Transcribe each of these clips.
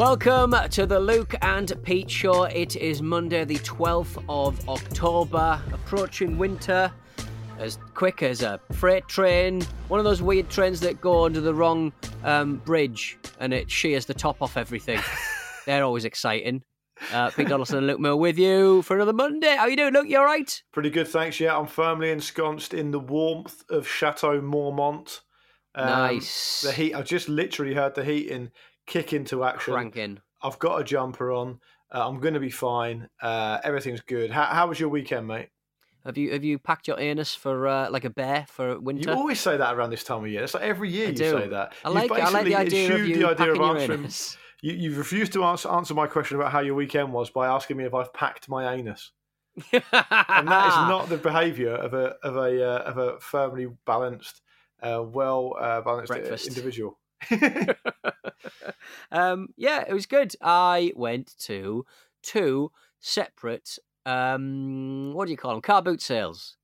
Welcome to the Luke and Pete Show. It is Monday, the 12th of October, approaching winter as quick as a freight train. One of those weird trains that go under the wrong um, bridge and it shears the top off everything. They're always exciting. Uh, Pete Donaldson and Luke Mill with you for another Monday. How are you doing, Luke? You all right? Pretty good, thanks. Yeah, I'm firmly ensconced in the warmth of Chateau Marmont. Um, nice. The heat. I just literally heard the heating kick into action. Cranking. I've got a jumper on. Uh, I'm going to be fine. Uh, everything's good. How, how was your weekend, mate? Have you have you packed your anus for uh, like a bear for winter? You always say that around this time of year. It's like every year I you do. say that. I like, I like the idea of you the idea packing of your answering. anus. You, you've refused to answer, answer my question about how your weekend was by asking me if I've packed my anus, and that is not the behaviour of a of a uh, of a firmly balanced, uh, well uh, balanced uh, Breakfast. individual. um, yeah, it was good. I went to two separate, um, what do you call them? Car boot sales.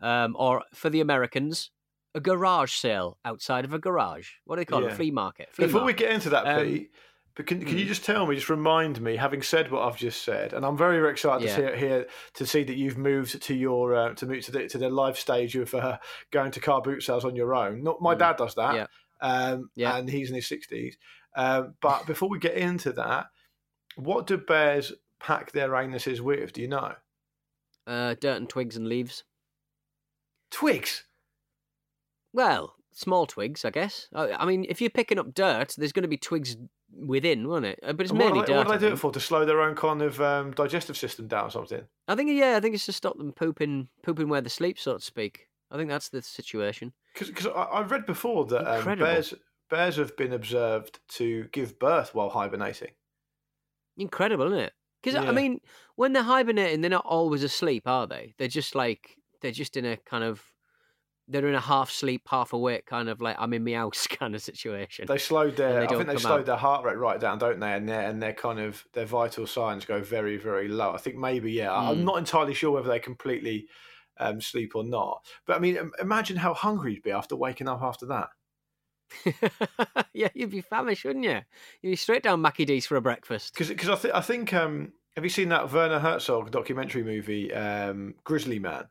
Um, or for the Americans, a garage sale outside of a garage. What do they call it? Yeah. A flea market. Flea Before we get into that, Um, Pete, but can, can you mm. just tell me, just remind me, having said what I've just said, and I'm very, very excited Yeah. to see, hear to see that you've moved to your uh, to move to the to the live stage of uh, going to car boot sales on your own. Not my Mm. dad does that, Yeah. Um, Yeah. and he's in his sixties. Um, but before we get into that, what do bears pack their anuses with? Do you know? Uh, dirt and twigs and leaves. Twigs. Well, small twigs, I guess. I, mean, if you're picking up dirt, there's going to be twigs within, won't it? Uh, But it's mainly what, do dirt. what do they do it for? To slow their own kind of um, digestive system down, or something. I think, yeah, I think it's to stop them pooping, pooping where they sleep, so to speak. I think that's the situation. Because I've read before that um, Incredible. bears bears have been observed to give birth while hibernating. Incredible, isn't it? Because Yeah. I mean, when they're hibernating, they're not always asleep, are they? They're just like they're just in a kind of they're in a half sleep, half awake kind of like I'm in my house kind of situation. They slowed their they I don't think they come slowed out. their heart rate right down, don't they? And their and their kind of their vital signs go very very low. I think maybe yeah. I- I'm Mm. not entirely sure whether they completely um, sleep or not. But I mean, imagine how hungry you'd be after waking up after that. yeah, you'd be famished, wouldn't you? You'd be straight down Mackie D's for a breakfast. Because I, th- I think um, have you seen that Werner Herzog documentary movie um, Grizzly Man?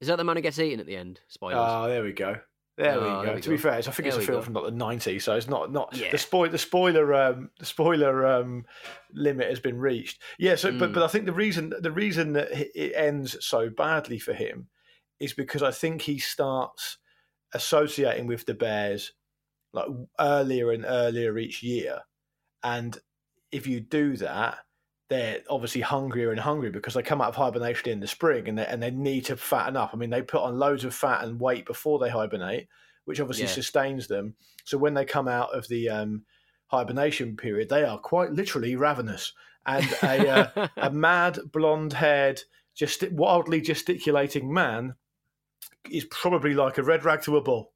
Is that the man who gets eaten at the end? Spoilers. Oh, there we go. There we Oh, go. there we to be fair, I think There it's a film go. from like the nineties, so it's not not Yeah. the spoil the spoiler um, the spoiler um, limit has been reached. Yeah. So, but Mm. but I think the reason the reason that it it ends so badly for him is because I think he starts associating with the Bears like earlier and earlier each year, and if you do that. They're obviously hungrier and hungrier because they come out of hibernation in the spring and they, and they need to fatten up. I mean, they put on loads of fat and weight before they hibernate, which obviously Yeah. sustains them. So when they come out of the um, hibernation period, they are quite literally ravenous. And a, uh, a mad, blonde-haired, just wildly gesticulating man is probably like a red rag to a bull.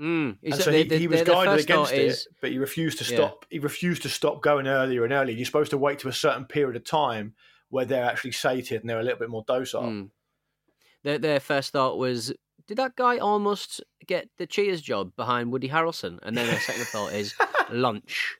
Mm. So he, the- he was the- guided against is- it, but he refused to Yeah. stop. He refused to stop going earlier and earlier. You're supposed to wait to a certain period of time where they're actually sated and they're a little bit more docile. Mm. Their, their first thought was, did that guy almost get the Cheers job behind Woody Harrelson? And then their second thought is lunch.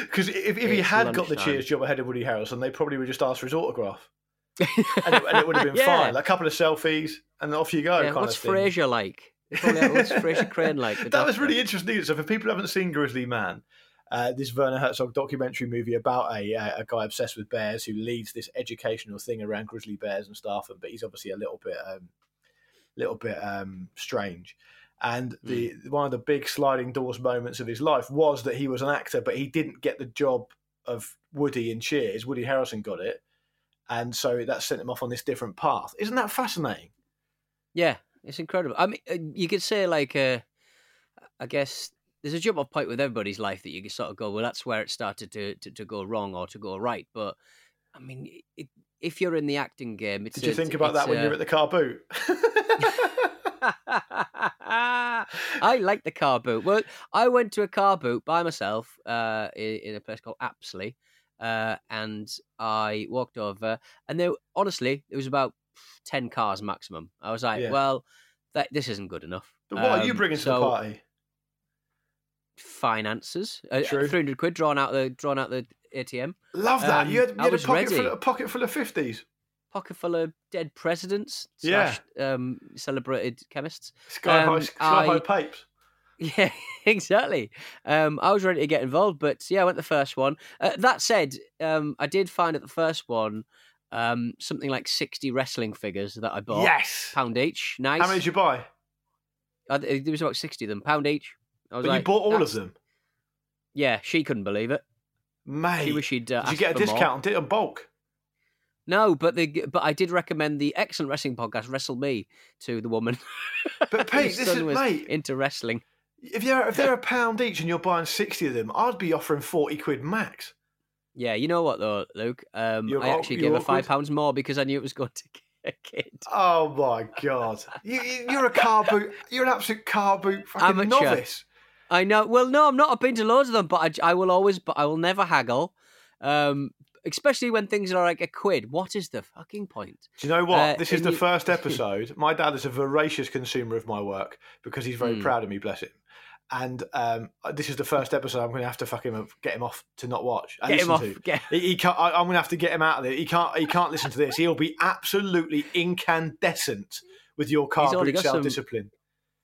Because if, if he had got the lunchtime. Cheers job ahead of Woody Harrelson, they probably would just ask for his autograph, and it, and it would have been Yeah. fine. Like a couple of selfies, and off you go. Yeah, what's. Frasier like? Probably What's Frasier Crane like? that was really interesting. So for people who haven't seen Grizzly Man, uh, this Werner Herzog documentary movie about a, a a guy obsessed with bears who leads this educational thing around grizzly bears and stuff, and but he's obviously a little bit um, little bit um, strange. And the one of the big sliding doors moments of his life was that he was an actor, but he didn't get the job of Woody in Cheers. Woody Harrelson got it, and so that sent him off on this different path. Isn't that fascinating? Yeah, it's incredible. I mean, uh, you could say like, uh, I guess there's a jump off point with everybody's life that you can sort of go, well, that's where it started to to, to go wrong or to go right. But I mean, it, if you're in the acting game, it's Did you a- think about that when you were at the car boot? I like the car boot. Well, I went to a car boot by myself uh, in, in a place called Apsley, uh, and I walked over, and there, honestly, there was about ten cars maximum. I was like, Yeah. well, that, this isn't good enough. But what are you Um, bringing to so the party? finances. Uh, True. Three hundred quid drawn out the drawn out the ATM. Love that. Um, you had, you had a pocket full, a pocket full of fifties. Pocket full of dead presidents. Yeah. Slash, um, celebrated chemists. Sky high, Um, high papes. Yeah, exactly. Um, I was ready to get involved, but yeah, I went the first one. Uh, that said, um, I did find at the first one um, something like sixty wrestling figures that I bought. Yes. pound each. Nice. How many did you buy? I, there was about sixty of them, pound each. I was But like, you bought all of them, Yeah, she couldn't believe it. mate. She wished she'd. Uh, did you get a more. discount? It in bulk? No, but the but I did recommend the excellent wrestling podcast Wrestle Me to the woman. But Pete, this is mate. into wrestling. If they're if they're a pound each and you're buying sixty of them, I'd be offering forty quid max. Yeah, you know what though, Luke? Um, You're I actually gave her five pounds more because I knew it was going to get a kid. Oh my god, you, you're a car boot. You're an absolute car boot fucking Amateur. novice. I know. Well, no, I'm not. I've been to loads of them, but I, I will always, but I will never haggle. Um, especially when things are like a quid. What is the fucking point? Do you know what? Uh, this is the you- first episode. My dad is a voracious consumer of my work because he's very Hmm. proud of me, bless him. And um, this is the first episode I'm going to have to fucking get him off to not watch. and Get him off. to. Get, He, he can't. I, I'm going to have to get him out of there. He can't. He can't listen to this. He'll be absolutely incandescent with your car boot got self discipline.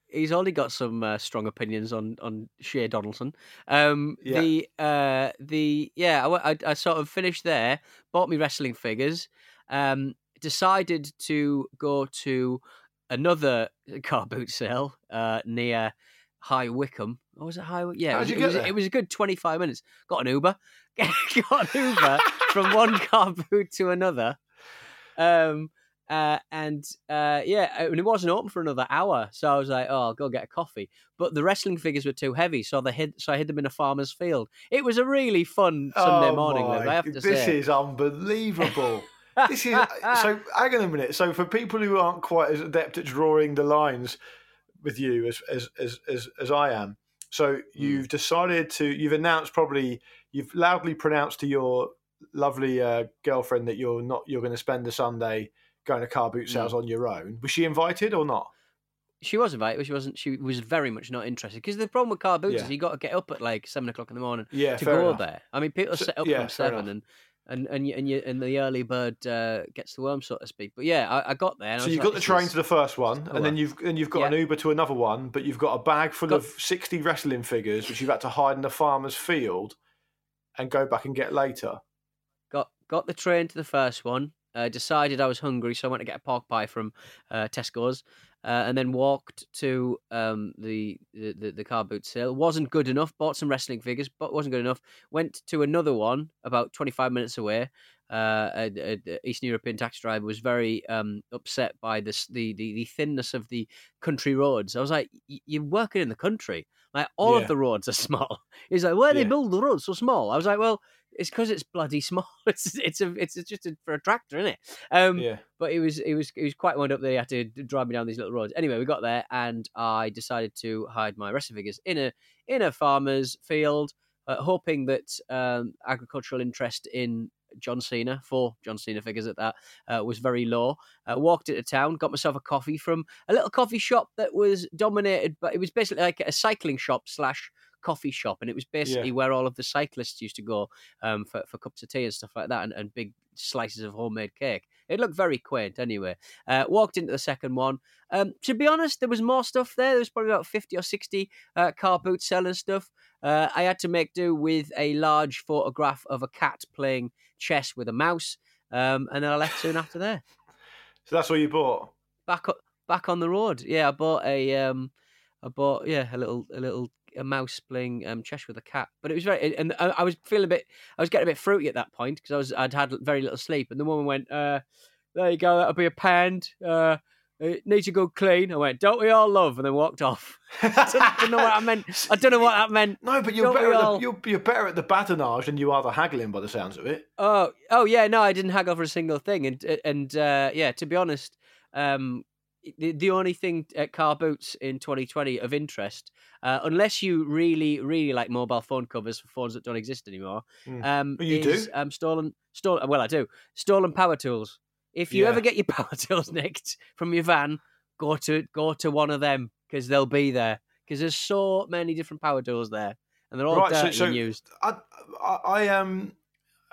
he's already got some uh, strong opinions on on Shea Donaldson. Um, Yeah. The uh, the yeah, I sort of finished there. Bought me wrestling figures. Um, decided to go to another car boot sale uh, near High Wycombe. Or was it High? Yeah, How'd it was, you it get was, there? it was a good twenty five minutes. Got an Uber. got an Uber from one car boot to another. Um, uh, and uh, yeah, and it wasn't open for another hour. So I was like, "Oh, I'll go get a coffee." But the wrestling figures were too heavy, so they hid. So I hid them in a farmer's field. It was a really fun Sunday Oh morning. My- I have to this say. is unbelievable. this is so. Hang on a minute. So for people who aren't quite as adept at drawing the lines with you as as as as, as I am, so you've decided to. You've announced probably. You've loudly pronounced to your lovely uh, girlfriend that you're not. You're going to spend the Sunday going to car boot sales on your own. Was she invited or not? She was invited, but she wasn't. She was very much not interested because the problem with car boots Yeah. is you got to get up at like seven o'clock in the morning Yeah, to go enough. there. I mean, people So- set up yeah, from seven, and and and and you and the early bird uh, gets the worm, so to speak. But yeah, I, I got there. And So you like, got the train to the first one, and then you've and you've got an Uber to another one, but you've got a bag full Got- of sixty wrestling figures, which you've had to hide in a farmer's field, and go back and get later. got got the train to the first one. Uh, decided I was hungry, so I went to get a pork pie from uh, Tesco's, uh, and then walked to um, the, the the car boot sale. wasn't good enough. Bought some wrestling figures, but wasn't good enough. Went to another one about twenty five minutes away. Uh, a, a- a Eastern European taxi driver was very um, upset by this the, the the thinness of the country roads. I was like, "You're working in the country. Like all Yeah. of the roads are small." He's like, "Why they build the roads so small?" I was like, "Well." It's because it's bloody small. It's it's a it's just a, for a tractor, isn't it? Um, yeah, but it was it was it was quite wound up that he had to drive me down these little roads. Anyway, we got there and I decided to hide my wrestling figures in a in a farmer's field, uh, hoping that um, agricultural interest in John Cena for John Cena figures at that uh, was very low. Uh, walked into town, got myself a coffee from a little coffee shop that was dominated, but it was basically like a cycling shop slash coffee shop, and it was basically Yeah. where all of the cyclists used to go um, for for cups of tea and stuff like that, and, and big slices of homemade cake. It looked very quaint anyway. Uh, walked into the second one. Um, to be honest, there was more stuff there. There was probably about 50 or 60 uh, car boot selling stuff. Uh, I had to make do with a large photograph of a cat playing chess with a mouse. Um, and then I left soon after there. so that's what you bought. Back up, back on the road. Yeah, I bought a, um, I bought yeah a little a little a mouse playing um, chess with a cat. But it was very, and I, I was feeling a bit, I was getting a bit fruity at that point because I was I'd had very little sleep. And the woman went, uh, "There you go, that'll be a pound. Uh, it needs a good clean." I went, "Don't we all love?" And then walked off. I don't, I don't know what I meant. I don't know what that meant. No, but you're Don't better. At the, all- you're, you're better at the badinage than you are the haggling, by the sounds of it. Oh, oh yeah, no, I didn't haggle for a single thing, and and uh, yeah, to be honest, um, the the only thing at car boots in 2020 of interest, uh, unless you really really like mobile phone covers for phones that don't exist anymore, Mm. um, you is do. um stolen stolen. Well, I do stolen power tools. If you Yeah. ever get your power tools nicked from your van, go to go to one of them because they'll be there because there's so many different power tools there, and they're all Right, so- dirty so- and used. I, I, I um,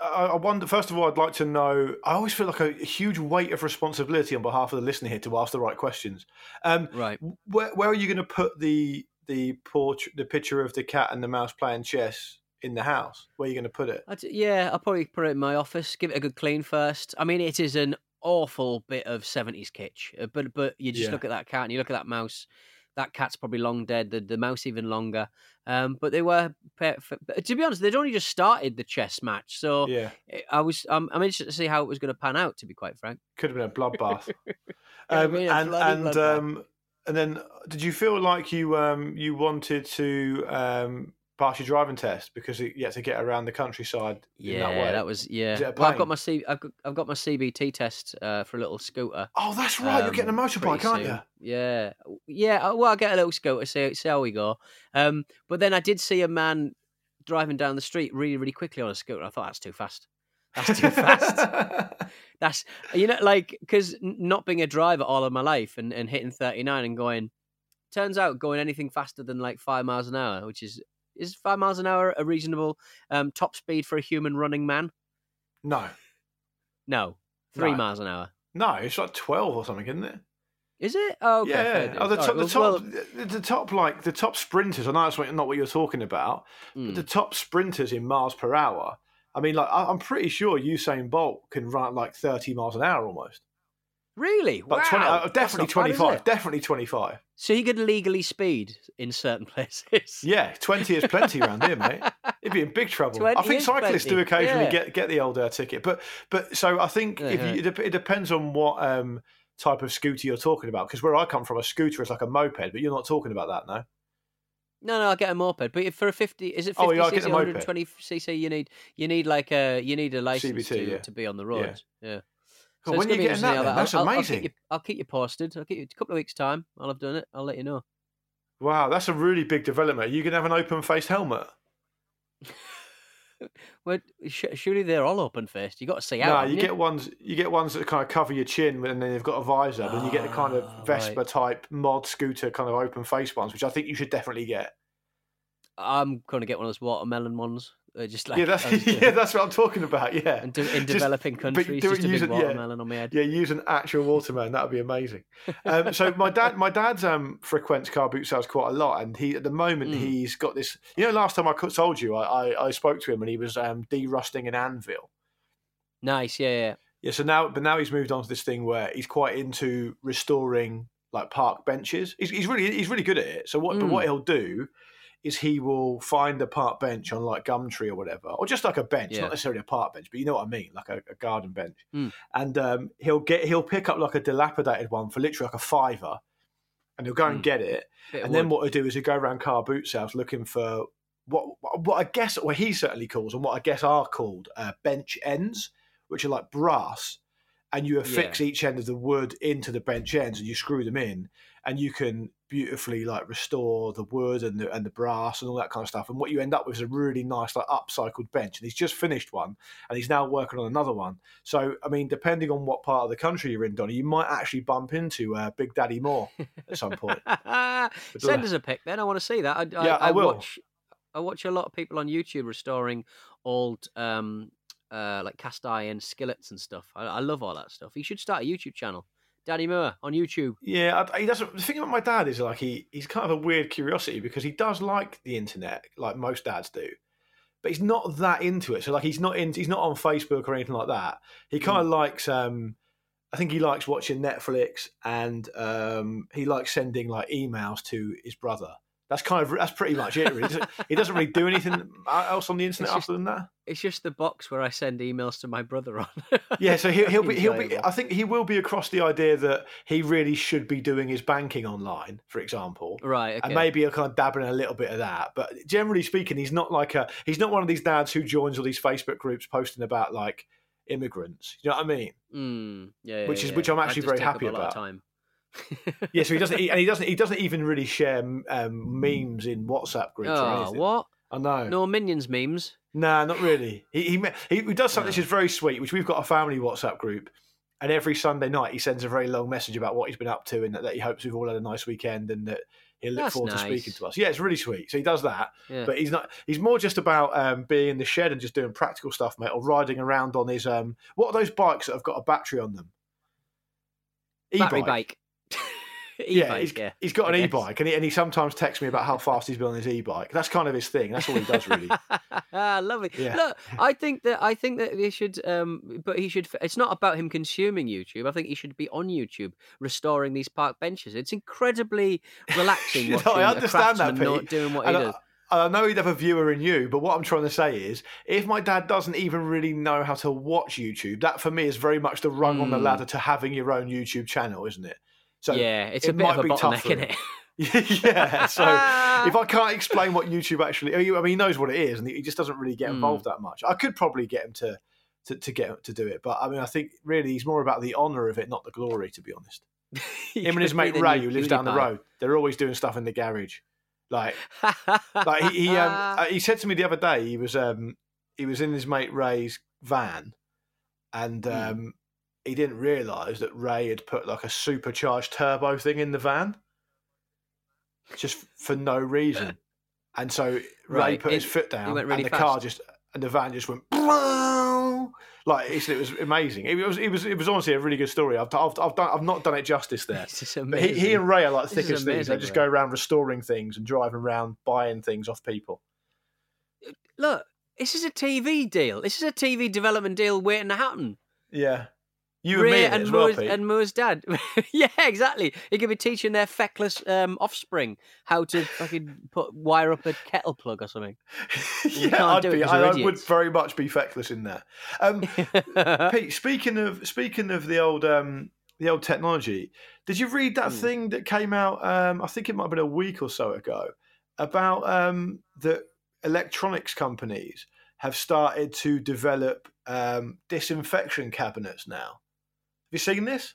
I I wonder. First of all, I'd like to know. I always feel like a huge weight of responsibility on behalf of the listener here to ask the right questions. Um, Right. where, where are you going to put the the portrait, the picture of the cat and the mouse playing chess in the house? Where are you going to put it? I'd, yeah, I'll probably put it in my office. Give it a good clean first. I mean, it is an awful bit of seventies kitsch, uh, but but you just Yeah. look at that cat and you look at that mouse. That cat's probably long dead. The the mouse even longer. Um, but they were. To be honest, they'd only just started the chess match, so Yeah, I- I was. Um, I'm interested to see how it was going to pan out. To be quite frank. could have been a bloodbath. um, been a and and bloodbath. um, and then, did you feel like you um you wanted to um pass your driving test because it, you had to get around the countryside in Yeah, that way? that was yeah. Is it a Well, I've got my C. I've got, I've got my CBT test uh, for a little scooter. Oh, that's right. You're getting a um, motorbike, aren't soon. you? Yeah, yeah. uh, Well, I'll get a little scooter, see, see how we go. Um, but then I did see a man driving down the street really, really quickly on a scooter. I thought that's too fast. That's too fast. That's you know, like because not being a driver all of my life and, and hitting thirty nine and going, turns out going anything faster than like five miles an hour, which is is five miles an hour a reasonable um, top speed for a human running man? no, No, three No. miles an hour. no, it's like twelve or something, isn't it? Is it? Oh, okay, yeah. Oh, the top, right, the well, top, well, the, top, like the top sprinters. I know that's not what you're talking about, mm. but the top sprinters in miles per hour. I mean, like I'm pretty sure Usain Bolt can run at like 30 miles an hour almost. Really? But wow. 20, uh, definitely not bad, 25. Definitely 25. So he could legally speed in certain places. Yeah, 20 is plenty around here, mate. He'd be in big trouble. I think is cyclists do occasionally yeah. get get the old air ticket, but but so I think Uh-huh. you, it, it depends on what um, type of scooter you're talking about. Because where I come from, a scooter is like a moped, but you're not talking about that, no. No, no, I'll get a moped. But if- for a fifty, is it Oh, fifty yeah, I'll cc, get the moped. 120 cc? You need you need like a you need a license CBT, to, yeah. to be on the road. Yeah. God, it's when are you getting interesting that? That's I'll, I'll- I'll amazing. keep you, I'll keep you posted. I'll keep you a couple of weeks time. I'll have done it. I'll let you know. Wow, that's a really big development. You can have an open faced helmet. Well, surely they're all open faced. You got to see out. no, haven't you get ones. You get ones that kind of cover your chin, and then they've got a visor. Then you get the kind Ah, of Vespa type mod scooter, kind of open face ones, which I think you should definitely get. I'm going to get one of those watermelon ones. Just like yeah, that's yeah, that's what I'm talking about. Yeah, in, de- in developing but countries, just a big using- yeah. watermelon on my head. yeah, use an actual watermelon. That would be amazing. Um, so my dad, my dad's um, frequents car boot sales quite a lot, and he at the moment Mm. he's got this. You know, last time I told you, I, I, I spoke to him and he was um, de-rusting an anvil. Nice, yeah, yeah. Yeah, so now, but now he's moved on to this thing where he's quite into restoring like park benches. He's, he's really he's really good at it. So what? But Mm. what he'll do is he will find a park bench on like Gumtree or whatever, or just like a bench, Yeah. not necessarily a park bench, but you know what I mean, like a, a garden bench. Mm. And um, he'll get he'll pick up like a dilapidated one for literally like a fiver, and he'll go and Mm. get it. Bit And then wood. what he'll do is he'll go around car boot sales looking for what what I guess what he certainly calls and what I guess are called uh, bench ends, which are like brass, and you affix each end of the wood into the bench ends and you screw them in, and you can beautifully like restore the wood and the and the brass and all that kind of stuff. And what you end up with is a really nice like upcycled bench. And he's just finished one, and he's now working on another one. So I mean, depending on what part of the country you're in, Donny, you might actually bump into uh, Big Daddy Moore at some point. Send us a pic then. I want to see that. I, I, Yeah, I will. watch. I watch a lot of people on YouTube restoring old, um, uh, like cast iron skillets and stuff. I, I love all that stuff. You should start a YouTube channel, Danny Moore on YouTube. Yeah, he doesn't. The thing about my dad is like he he's kind of a weird curiosity because he does like the internet, like most dads do, but he's not that into it. So like he's not in, he's not on Facebook or anything like that. He kind of likes. um I think he likes watching Netflix and um he likes sending like emails to his brother. That's kind of that's pretty much it. Really. He doesn't- really do anything else on the internet just- other than that. It's just the box where I send emails to my brother on. Yeah, so he'll, he'll be he'll be. I think he will be across the idea that he really should be doing his banking online, for example. right. Okay. and maybe he'll kind of dabble in a little bit of that. But generally speaking, he's not like a he's not one of these dads who joins all these Facebook groups posting about like immigrants. You know what I mean? Mm, yeah, Which yeah, is- yeah. which I'm actually very happy a lot of about. time. Yeah, so he doesn't, he, and he doesn't, he doesn't even really share um, memes in WhatsApp groups Oh, anything. what? I know. No minions memes. Nah, not really. He he, he, does something Oh. which is very sweet, which we've got a family WhatsApp group, and every Sunday night he sends a very long message about what he's been up to and that, that he hopes we've all had a nice weekend and that He'll look That's forward to speaking to us. Yeah, it's really sweet. So he does that, Yeah. but he's not. He's more just about um, being in the shed and just doing practical stuff, mate, or riding around on his um. What are those bikes that have got a battery on them? E-bike. bike. Yeah, he's, yeah. he's got an e-bike, and he, and he sometimes texts me about how fast he's been on his e-bike. That's kind of his thing. That's all he does, really. ah, lovely. Yeah. Look, I think that I think that he should, um, but he should. It's not about him consuming YouTube. I think he should be on YouTube restoring these park benches. It's incredibly relaxing I understand that, craftsman not doing what he I- does. I know he'd have a viewer in you, but what I'm trying to say is, if my dad doesn't even really know how to watch YouTube, that for me is very much the rung on the Mm. ladder to having your own YouTube channel, isn't it? So yeah, it's it a bit might of a bottleneck, isn't it? yeah. So if I can't explain what YouTube actually, I mean, he knows what it is, and he just doesn't really get Mm. involved that much. I could probably get him to, to to get to do it, but I mean, I think really he's more about the honour of it, not the glory, to be honest. Him and his mate Ray, who lives down the road, they're always doing stuff in the garage, like like he he, um, uh, he said to me the other day he was um he was in his mate Ray's van, and Hmm. um he didn't realise that Ray had put like a supercharged turbo thing in the van, just for no reason, and so Ray Right, put his foot down, really and the car just and the van just went. Like it was amazing. It was it was it was honestly a really good story. I've I've, I've done I've not done it justice there. But he, he and Ray are like thick as thieves. They just go around restoring things and driving around buying things off people. Look, this is a TV deal. This is a TV development deal waiting to happen. Yeah. You and Ray me and well, Moore's, and Moore's dad. yeah, exactly. He could be teaching their feckless um, offspring how to fucking put wire up a kettle plug or something. yeah, I'd do it I, I would very much be feckless in that. Um, Pete, speaking of speaking of the old um, the old technology, did you read that Hmm. thing that came out? Um, I think it might have been a week or so ago about um, that electronics companies have started to develop um, disinfection cabinets now. Have you seen this?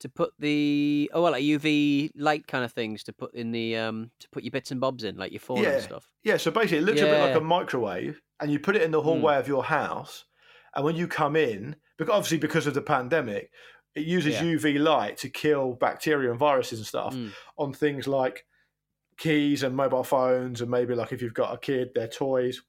to put the oh well like UV light kind of things to put in the um to put your bits and bobs in like your phone Yeah. and stuff. Yeah, so basically, it looks a bit like Hmm. a microwave, and you put it in the hallway of your house, and when you come in, because obviously because of the pandemic, it uses Yeah. UV light to kill bacteria and viruses and stuff Mm. on things like keys and mobile phones, and maybe like if you've got a kid, their toys.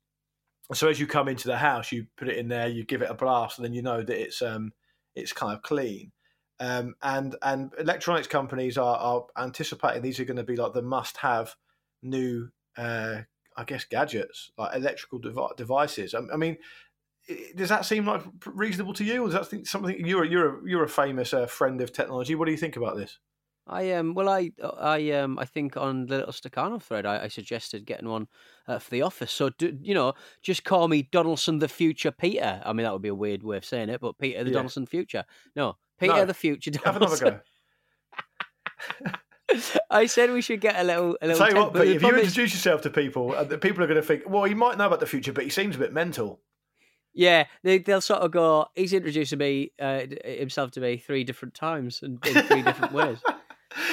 So as you come into the house, you put it in there, you give it a blast, and then you know that it's um it's kind of clean. Um, and and electronics companies are, are anticipating these are going to be like the must-have new, uh, I guess, gadgets like electrical devi- devices. I, I mean, does that seem like reasonable to you, or does that think something you're you're a, you're a famous uh, friend of technology? What do you think about this? I um well I I um I think on the little Staccato thread I, I suggested getting one uh, for the office. So do, you know, just call me Donaldson the Future Peter. I mean that would be a weird way of saying it, but Peter the Yeah. Donaldson Future. No, Peter No, the Future Donaldson. I said we should get a little a little. Tell you what, but if you problem is- introduce yourself to people, uh, people are going to think, well, he might know about the future, but he seems a bit mental. Yeah, they, they'll sort of go. He's introducing me uh, himself to me three different times and in three different ways.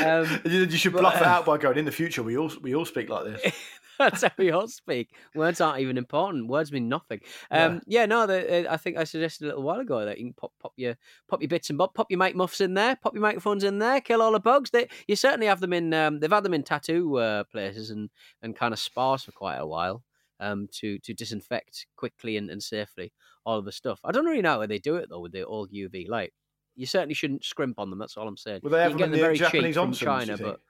Um, you should but, bluff it uh, out by going, in the future, we all we all speak like this. That's how we all speak. Words aren't even important. Words mean nothing. Yeah. Um, yeah, no. The, uh, I think I suggested a little while ago that you can pop, pop your pop your bits and bob, pop your mic muffs in there, pop your microphones in there, kill all the bugs. They, you certainly have them in. Um, they've had them in tattoo uh, places and and kind of spas for quite a while. Um, to to disinfect quickly and, and safely all of the stuff. I don't really know how they do it though with the all UV light. You certainly shouldn't scrimp on them. That's all I'm saying. Will they have you them can get them the very Japanese cheap from China, but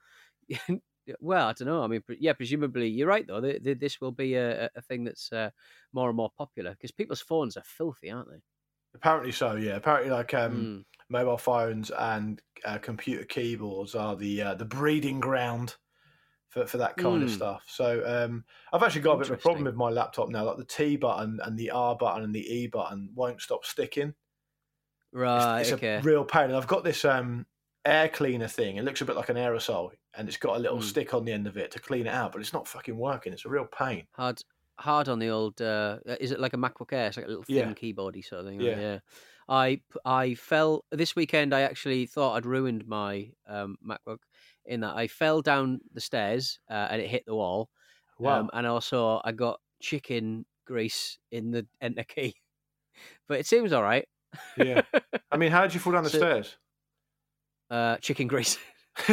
well, I don't know. I mean, yeah, presumably you're right though. Th- th- This will be a, a- thing that's uh, more and more popular because people's phones are filthy, aren't they? Apparently so, yeah. Apparently, like um, Mm. mobile phones and uh, computer keyboards are the uh, the breeding ground for, for that kind of Mm. stuff. So um, I've actually got a bit of a problem with my laptop now. Like the T button and the R button and the E button won't stop sticking. It's- Right. it's, okay. a real pain. And I've got this um, air cleaner thing. It looks a bit like an aerosol, and it's got a little Mm. stick on the end of it to clean it out, but it's not fucking working. It's a real pain. hard, hard on the old. Uh, is it like a MacBook Air? It's like a little thin Yeah. keyboardy sort of thing. Yeah. right? yeah. I p- I fell this weekend. I actually thought I'd ruined my um, MacBook in that I fell down the stairs uh, and it hit the wall. Wow. Um, and also I got chicken grease in the enter key, but it seems all right. Yeah. I mean, how did you fall down the So- stairs? Uh, chicken grease.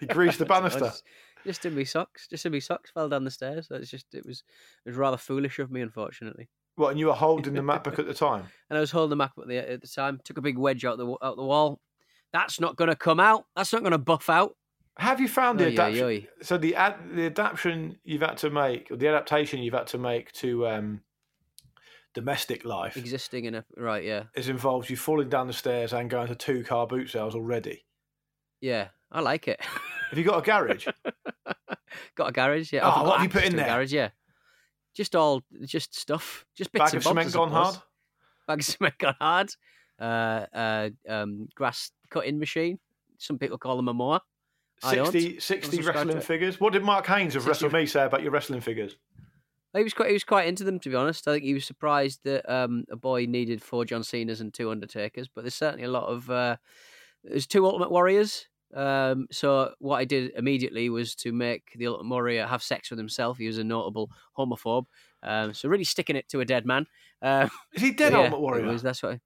He greased the banister. Just, just in my socks. Just in my socks fell down the stairs. It's just it was it was rather foolish of me, unfortunately. What? And you were holding the MacBook at the time. And I was holding the MacBook at the, at the time. Took a big wedge out the out the wall. That's not going to come out. That's not going to buff out. Have you found the oy, adaptation? oy. So the ad, the adaptation you've had to make, or the adaptation you've had to make to um, domestic life, Existing in a right, yeah, has involves you falling down the stairs and going to two car boot sales already. yeah. I like it. Have you got a garage? got a garage, yeah. Oh, what have you put in there? Garage, yeah. Just all, just stuff, just bits Bag of cement gone hard. Bag of cement gone hard. Uh, uh, um, grass cutting machine. Some people call them a mower. I 60, 60 Don't subscribe to wrestling figures. What did Mark Haynes of 60 Wrestle Me say about your wrestling figures? He was quite, he was quite into them, to be honest. I think he was surprised that um, a boy needed four John Cena's and two Undertakers, but there's certainly a lot of uh, there's two Ultimate Warriors. Um, so what I did immediately was to make the Ultimate Warrior have sex with himself. He was a notable homophobe, um, so really sticking it to a dead man. Um, Is he dead, yeah, Ultimate Warrior? Was, that's what. I-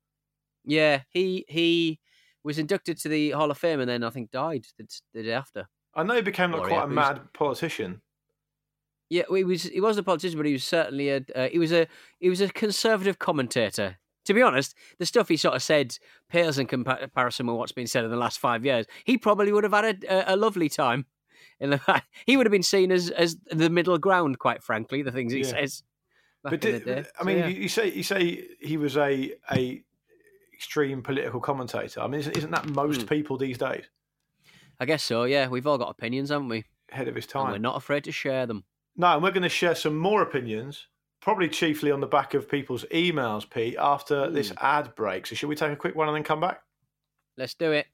yeah, he he was inducted to the Hall of Fame and then I think died the, the day after. I know he became like Warrior, quite a mad politician. Yeah, he was he wasn't a politician, but he was certainly a uh, he was a he was a conservative commentator. To be honest, the stuff he sort of said pales in comparison with what's been said in the last five years. He probably would have had a, a, lovely time. In the, he would have been seen as as the middle ground, quite frankly. The things he Yeah. says. But did. I So, mean, yeah. you, say you say he was a a extreme political commentator. I mean, isn't, isn't that most Hmm. people these days? I guess so. Yeah, we've all got opinions, haven't we? Ahead of his And we're not afraid to share them. No, and we're going to share some more opinions, probably chiefly on the back of people's emails, Pete, after this Hmm. ad break. So, should we take a quick one and then come back? Let's do it.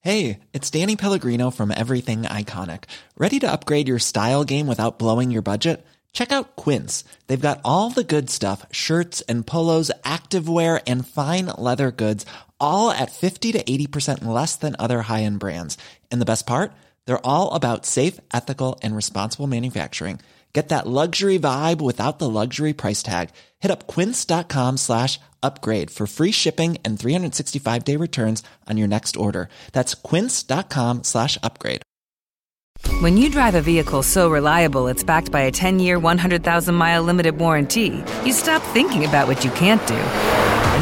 Hey, it's Danny Pellegrino from Everything Iconic. Ready to upgrade your style game without blowing your budget? Check out Quince. They've got all the good stuff shirts and polos, activewear, and fine leather goods, all at 50 to 80% less than other high end brands. And the best part? They're all about safe, ethical, and responsible manufacturing. Get that luxury vibe without the luxury price tag. Hit up quince.com slash upgrade for free shipping and 365 day returns on your next order. That's quince.com slash upgrade. When you drive a vehicle so reliable it's backed by a 10 year, 100,000 mile limited warranty, you stop thinking about what you can't do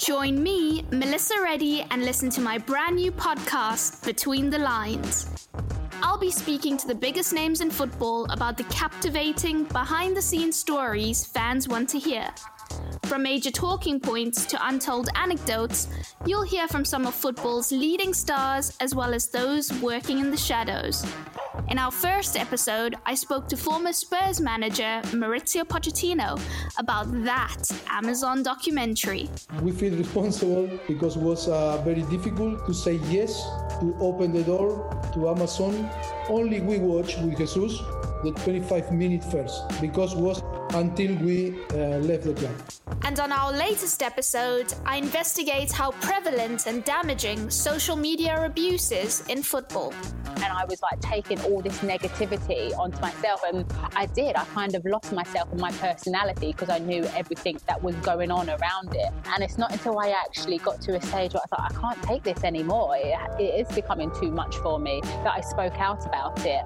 Join me, Melissa Reddy, and listen to my brand new podcast, Between the Lines. I'll be speaking to the biggest names in football about the captivating, behind the scenes stories fans want to hear. From major talking points to untold anecdotes, you'll hear from some of football's leading stars as well as those working in the shadows. In our first episode, I spoke to former Spurs manager Mauricio Pochettino about that Amazon documentary. We feel responsible because it was uh, very difficult to say yes, to open the door to Amazon. Only we watch with Jesus the 25 minute first because was until we uh, left the club. And on our latest episode, I investigate how prevalent and damaging social media abuse is in football. and I was like taking all this negativity onto myself. And I did. I kind of lost myself and my personality because I knew everything that was going on around it. And it's not until I actually got to a stage where I thought, I can't take this anymore. It, it is becoming too much for me that I spoke out about it.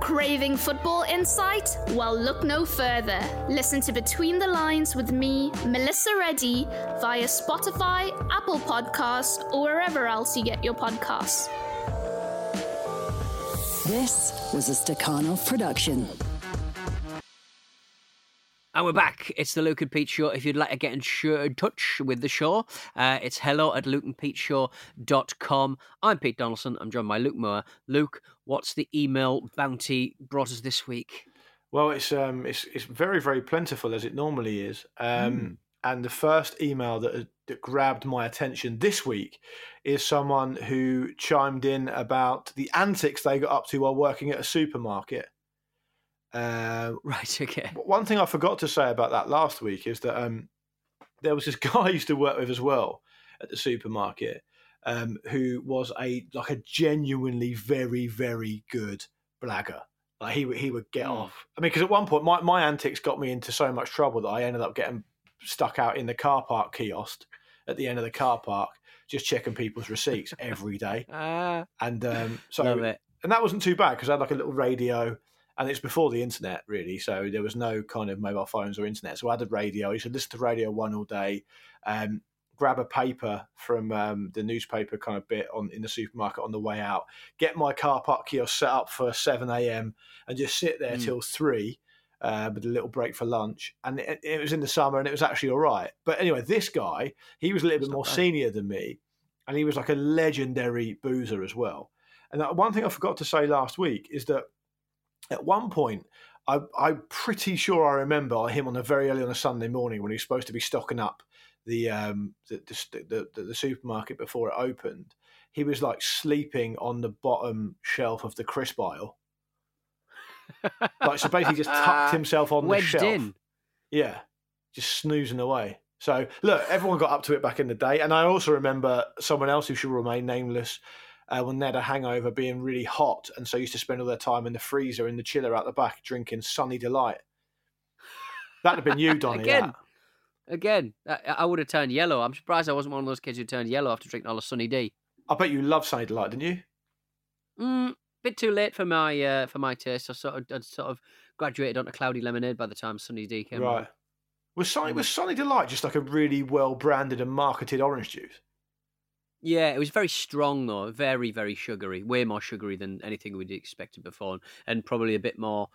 Craving football insight? Well, look no further. Listen to Between the Lines with me, Melissa Reddy, via Spotify, Apple Podcasts, or wherever else you get your podcasts. This was a Stakhanov production. And we're back. It's the Luke and Pete Show. If you'd like to get in, in touch with the show, uh, it's hello at lukeandpeteshow.com. I'm Pete Donaldson. I'm joined by Luke Moore. Luke, what's the email bounty brought us this week? Well, it's um, it's it's very very plentiful as it normally is. Um, And the first email that, that grabbed my attention this week is someone who chimed in about the antics they got up to while working at a supermarket. Uh, right. Okay. One thing I forgot to say about that last week is that um, there was this guy I used to work with as well at the supermarket, um, who was a like a genuinely very very good blagger. Like he would he would get Mm. off. I mean, because at one point my my antics got me into so much trouble that I ended up getting stuck out in the car park kiosk at the end of the car park, just checking people's receipts every day. Ah, And um, so and that wasn't too bad because I had like a little radio, and it's before the internet really, so there was no kind of mobile phones or internet. So I had a radio. Used to listen to Radio One all day, um, grab a paper from um, the newspaper kind of bit on in the supermarket on the way out, get my car park kiosk set up for seven a.m. and just sit there Mm. till three. Uh, with a little break for lunch, and it, it was in the summer, and it was actually all right. But anyway, this guy, he was a little bit more bad. senior than me, and he was like a legendary boozer as well. And one thing I forgot to say last week is that at one point, I, I'm pretty sure I remember him on a very early on a Sunday morning when he was supposed to be stocking up the um the the, the, the, supermarket before it opened. He was like sleeping on the bottom shelf of the crisp aisle. Like so, basically, just tucked himself on the shelf. in. Yeah, just snoozing away. So look, everyone got up to it back in the day, and I also remember someone else who should remain nameless. Uh, when they had a hangover, being really hot, and so used to spend all their time in the freezer, in the chiller out the back, drinking Sunny Delight. That'd have been you, Donny. Again. that. Again, I, I would have turned yellow. I'm surprised I wasn't one of those kids who turned yellow after drinking all the Sunny D. I bet you loved Sunny Delight, didn't you? Mm, bit too late for my uh, for my taste. I sort of I'd sort of graduated onto cloudy lemonade by the time Sunny D came. right. along. Was Sunny was Sunny Delight just like a really well branded and marketed orange juice? Yeah, it was very strong though, very very sugary, way more sugary than anything we'd expected before, and probably a bit more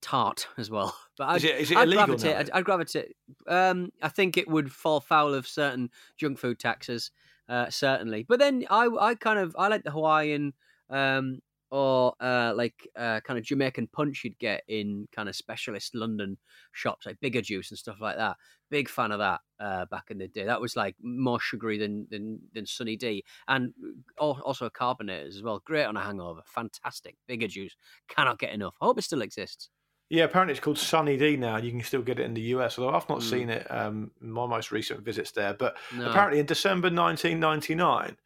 tart as well. But Is I'd, it- is it I'd illegal gravitate. I'd, I'd gravitate. Um, I think it would fall foul of certain junk food taxes, uh, certainly. But then I, I kind of I like the Hawaiian um, or uh, like uh, kind of Jamaican punch you'd get in kind of specialist London shops, like Bigger Juice and stuff like that. Big fan of that uh, back in the day. That was like more sugary than than, than Sunny D, and al- also carbonated as well. Great on a hangover. Fantastic. Bigger Juice. Cannot get enough. I hope it still exists. Yeah, apparently it's called Sunny D now, and you can still get it in the US. Although I've not Mm. seen it um, in my most recent visits there. But No. apparently in December 1999,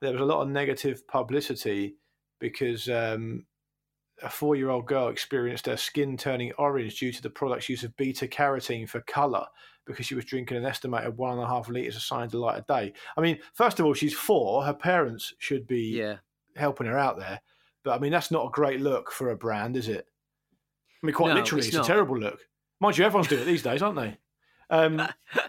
there was a lot of negative publicity because um, a four-year-old girl experienced her skin turning orange due to the product's use of beta carotene for color because she was drinking an estimated one and a half liters of Sunny light a day. I mean, first of all, she's four. Her parents should be Yeah. helping her out there. But I mean, that's not a great look for a brand, is it? I mean, quite No, literally, it's it's, a terrible look. Mind you, everyone's doing it these days, aren't they? Um,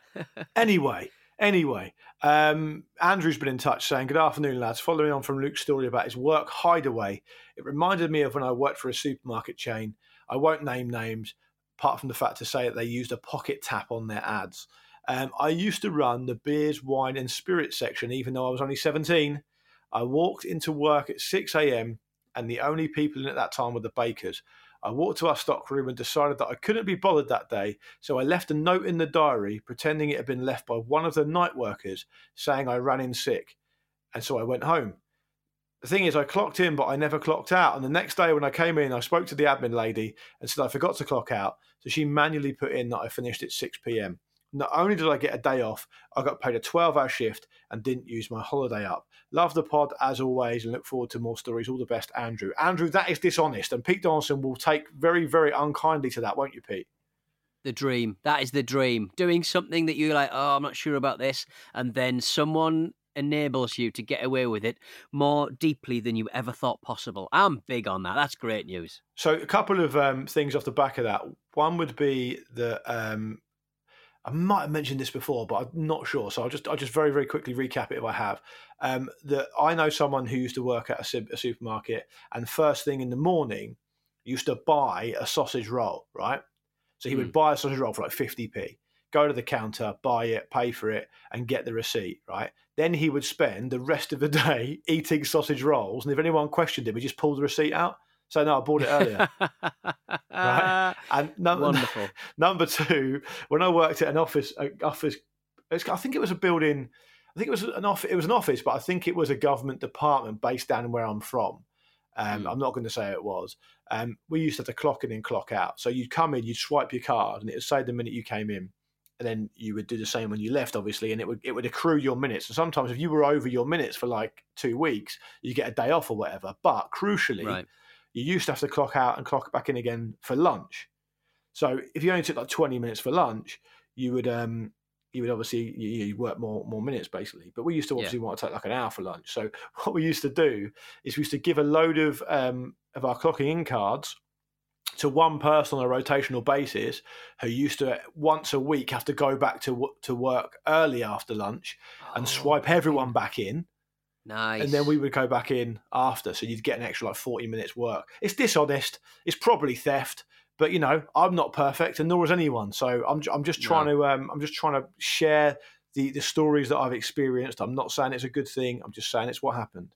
anyway, anyway, um, Andrew's been in touch saying, Good afternoon, lads. Following on from Luke's story about his work hideaway, it reminded me of when I worked for a supermarket chain. I won't name names, apart from the fact to say that they used a pocket tap on their ads. Um, I used to run the beers, wine, and spirits section, even though I was only 17. I walked into work at 6 a.m., and the only people in at that time were the bakers. I walked to our stock room and decided that I couldn't be bothered that day, so I left a note in the diary pretending it had been left by one of the night workers saying I ran in sick. And so I went home. The thing is, I clocked in, but I never clocked out. And the next day when I came in, I spoke to the admin lady and said I forgot to clock out. So she manually put in that I finished at 6 p.m. Not only did I get a day off, I got paid a 12 hour shift and didn't use my holiday up. Love the pod as always and look forward to more stories. All the best, Andrew. Andrew, that is dishonest. And Pete Donaldson will take very, very unkindly to that, won't you, Pete? the dream. That is the dream. Doing something that you're like, oh, I'm not sure about this, and then someone enables you to get away with it more deeply than you ever thought possible. I'm big on that. That's great news. So a couple of um, things off the back of that. One would be that um, I might have mentioned this before, but I'm not sure. So I'll just I'll just very very quickly recap it if I have. Um, that I know someone who used to work at a, a supermarket, and first thing in the morning used to buy a sausage roll. Right, so he would Mm. buy a sausage roll for like 50p. Go to the counter, buy it, pay for it, and get the receipt. Right. Then he would spend the rest of the day eating sausage rolls, and if anyone questioned him, he just pulled the receipt out. So no, I bought it earlier. right? And number, Wonderful. number two, when I worked at an office, a office, it's- I think it was a building. I think it was an office. It was an office, but I think it was a government department based down where I'm from. Um, Mm. I'm not going to say it was. Um, we used to have to clock in and clock out. So you'd come in, you'd swipe your card, and it would say the minute you came in, and then you would do the same when you left, obviously, and it would it would accrue your minutes. And sometimes, if you were over your minutes for like two weeks, you get a day off or whatever. But crucially, Right. You used to have to clock out and clock back in again for lunch. So if you only took like 20 minutes for lunch, you would um you would obviously you, you work more more minutes basically. But we used to Yeah. obviously want to take like an hour for lunch. So what we used to do is we used to give a load of um of our clocking in cards to one person on a rotational basis who used to once a week have to go back to to work early after lunch and Oh, swipe everyone back in Nice. and then we would go back in after, so you'd get an extra like forty minutes work. It's dishonest. It's probably theft, but you know I'm not perfect, and nor is anyone. So I'm I'm just trying to um, I'm just trying to share the the stories that I've experienced. I'm not saying it's a good thing. I'm just saying it's what happened.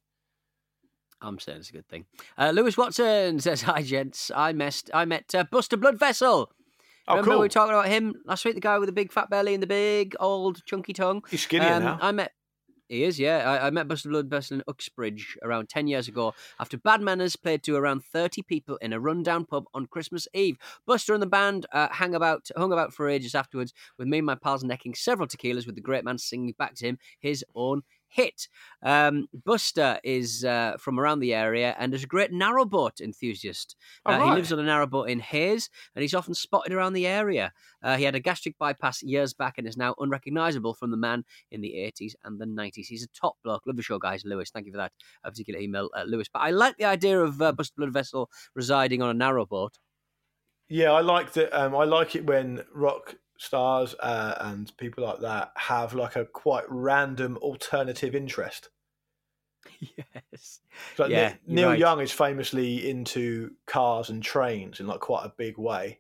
I'm saying it's a good thing. Uh, Lewis Watson says, "Hi, gents. I messed. I met uh, Buster Bloodvessel. Oh, Remember cool. we were talking about him last week? The guy with the big fat belly and the big old chunky tongue. He's skinnier Um, now. I met. He is, yeah. I, I met Buster Blood in Uxbridge around 10 years ago after Bad Manners played to around 30 people in a rundown pub on Christmas Eve. Buster and the band uh, hang about, hung about for ages afterwards, with me and my pals necking several tequilas with the great man singing back to him his own hit. Um, Buster is uh, from around the area and is a great narrowboat enthusiast. Uh, He lives on a narrowboat in Hayes and he's often spotted around the area. Uh, he had a gastric bypass years back and is now unrecognizable from the man in the 80s and the 90s. He's a top bloke. Love the show, guys. Lewis, thank you for that particular email, uh, Lewis. But I like the idea of uh, Buster Bloodvessel residing on a narrowboat. Yeah, I like that. Um, I like it when rock stars uh, and people like that have like a quite random alternative interest. yes. Like Yeah, you're Neil right. Young is famously into cars and trains in like quite a big way.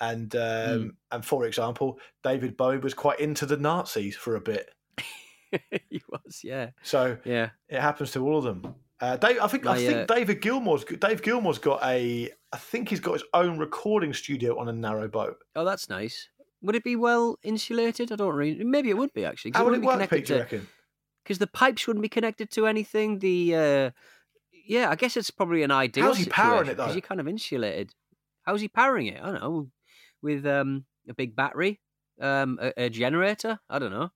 And um, Hmm. and for example, David Bowie was quite into the Nazis for a bit. he was, yeah. So Yeah. it happens to all of them. Uh, Dave, I think I think uh, David Gilmour's Dave Gilmour's got a I think he's got his own recording studio on a narrow boat. Oh, that's nice. Would it be well insulated? I don't really. Maybe it would be actually. How would it work, Pete? Do you reckon? because the pipes wouldn't be connected to anything. The uh, yeah, I guess it's probably an ideal. How's he powering it, Because though? you're kind of insulated. How's he powering it? I don't know. With um, a big battery, um, a, a generator. I don't know.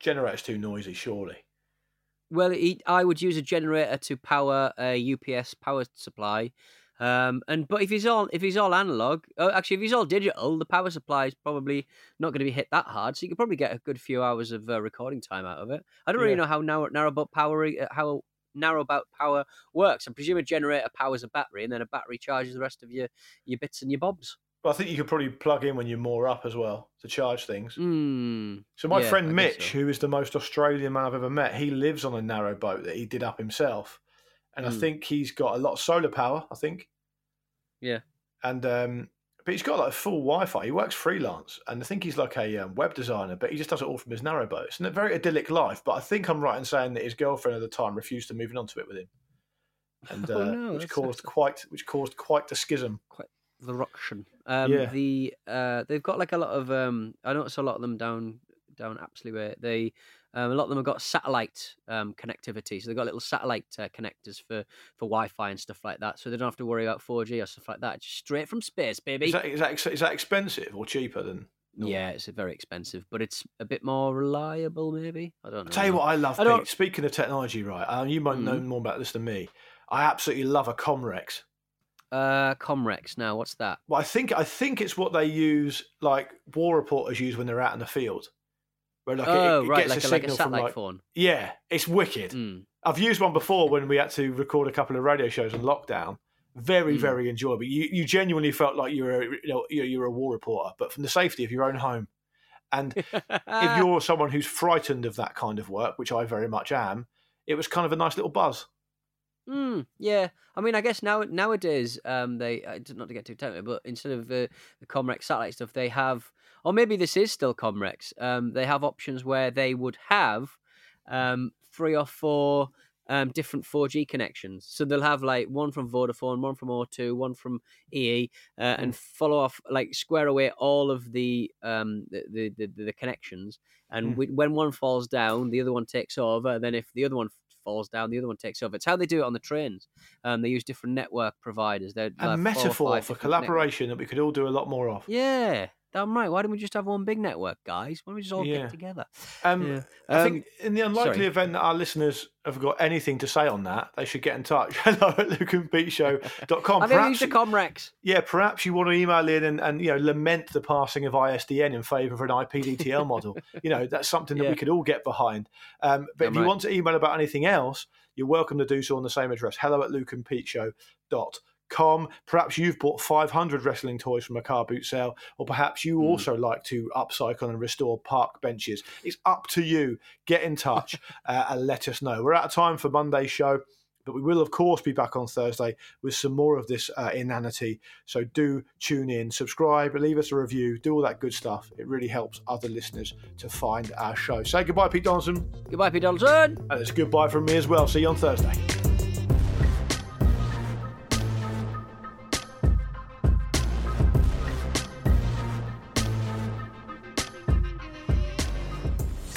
Generator's too noisy, surely. Well, he, I would use a generator to power a UPS power supply. Um, and but if he's all if he's all analog, oh, actually if he's all digital, the power supply is probably not going to be hit that hard. So you could probably get a good few hours of uh, recording time out of it. I don't really Yeah. know how narrow narrowboat power uh, how narrowboat power works. I presume a generator powers a battery, and then a battery charges the rest of your your bits and your bobs. But I think you could probably plug in when you're more up as well to charge things. Hmm. So my Yeah, friend Mitch, so. who is the most Australian man I've ever met, he lives on a narrow boat that he did up himself, and I Mm. think he's got a lot of solar power. I think, Yeah. and um, but he's got like a full Wi-Fi. He works freelance, and I think he's like a um, web designer, but he just does it all from his narrow boat. It's a very idyllic life. But I think I'm right in saying that his girlfriend at the time refused to move on to it with him, and uh, Oh, no, which caused quite which caused quite the schism. the ruction. Um, Yeah. The uh, they've got like a lot of um, I noticed a lot of them down down Apsley way. They um, a lot of them have got satellite um, connectivity, so they've got little satellite uh, connectors for for Wi-Fi and stuff like that. So they don't have to worry about 4G or stuff like that. Just straight from space, baby. Is that, is that that expensive or cheaper than? normal? yeah, it's very expensive, but it's a bit more reliable, maybe. I don't know. I'll tell you what I love, I Pete. Speaking of technology, right? Um, you might know Mhm. more about this than me. I absolutely love a Comrex. Uh, Comrex. Now, what's that? Well, I think I think it's what they use, like war reporters use when they're out in the field, where like it- oh, it, right, gets like a a, like a signal from satellite like phone. yeah, it's wicked. Mm. I've used one before when we had to record a couple of radio shows in lockdown. Very, Mm. very enjoyable. You you genuinely felt like you were you know you're, you're a war reporter, but from the safety of your own home. And if you're someone who's frightened of that kind of work, which I very much am, it was kind of a nice little buzz. Mm, yeah, I mean, I guess now nowadays, um, they uh, not to get too technical, but instead of uh, the Comrex satellite stuff, they have, or maybe this is still Comrex. Um, they have options where they would have um, three or four um, different 4G connections. So they'll have like one from Vodafone, one from O2, one from EE, uh, and follow off like square away all of the um, the, the, the, the connections. And Mm. w- when one falls down, the other one takes over. Then if the other one falls down, the other one takes over. It's how they do it on the trains. Um, they use different network providers. They're A like four or metaphor for networks. collaboration that we could all do a lot more of. Yeah, damn right. Why don't we just have one big network, guys? Why don't we just all Yeah. get together? Um, Yeah. I Um, think in the unlikely sorry. event that our listeners have got anything to say on that, they should get in touch. Hello at lukeandpeteshow.com. Have you ever used a Comrex? yeah, perhaps you want to email in and, and you know lament the passing of ISDN in favour of an IPDTL model. You know that's something that Yeah. we could all get behind. Um, but if you right. want to email about anything else, you're welcome to do so on the same address. Hello at lukeandpeteshow.com. Perhaps you've bought 500 wrestling toys from a car boot sale, or perhaps you also like to upcycle and restore park benches. It's up to you. Get in touch uh, and let us know. We're out of time for Monday's show. But we will, of course, be back on Thursday with some more of this uh, inanity. So do tune in, subscribe, leave us a review, do all that good stuff. It really helps other listeners to find our show. Say goodbye, Pete Donaldson, Goodbye, Pete Donaldson. and it's goodbye from me as well. See you on Thursday.